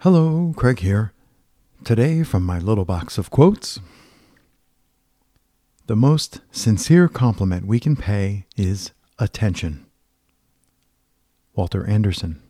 Hello, Craig here. Today, from my little box of quotes, the most sincere compliment we can pay is attention. Walter Anderson.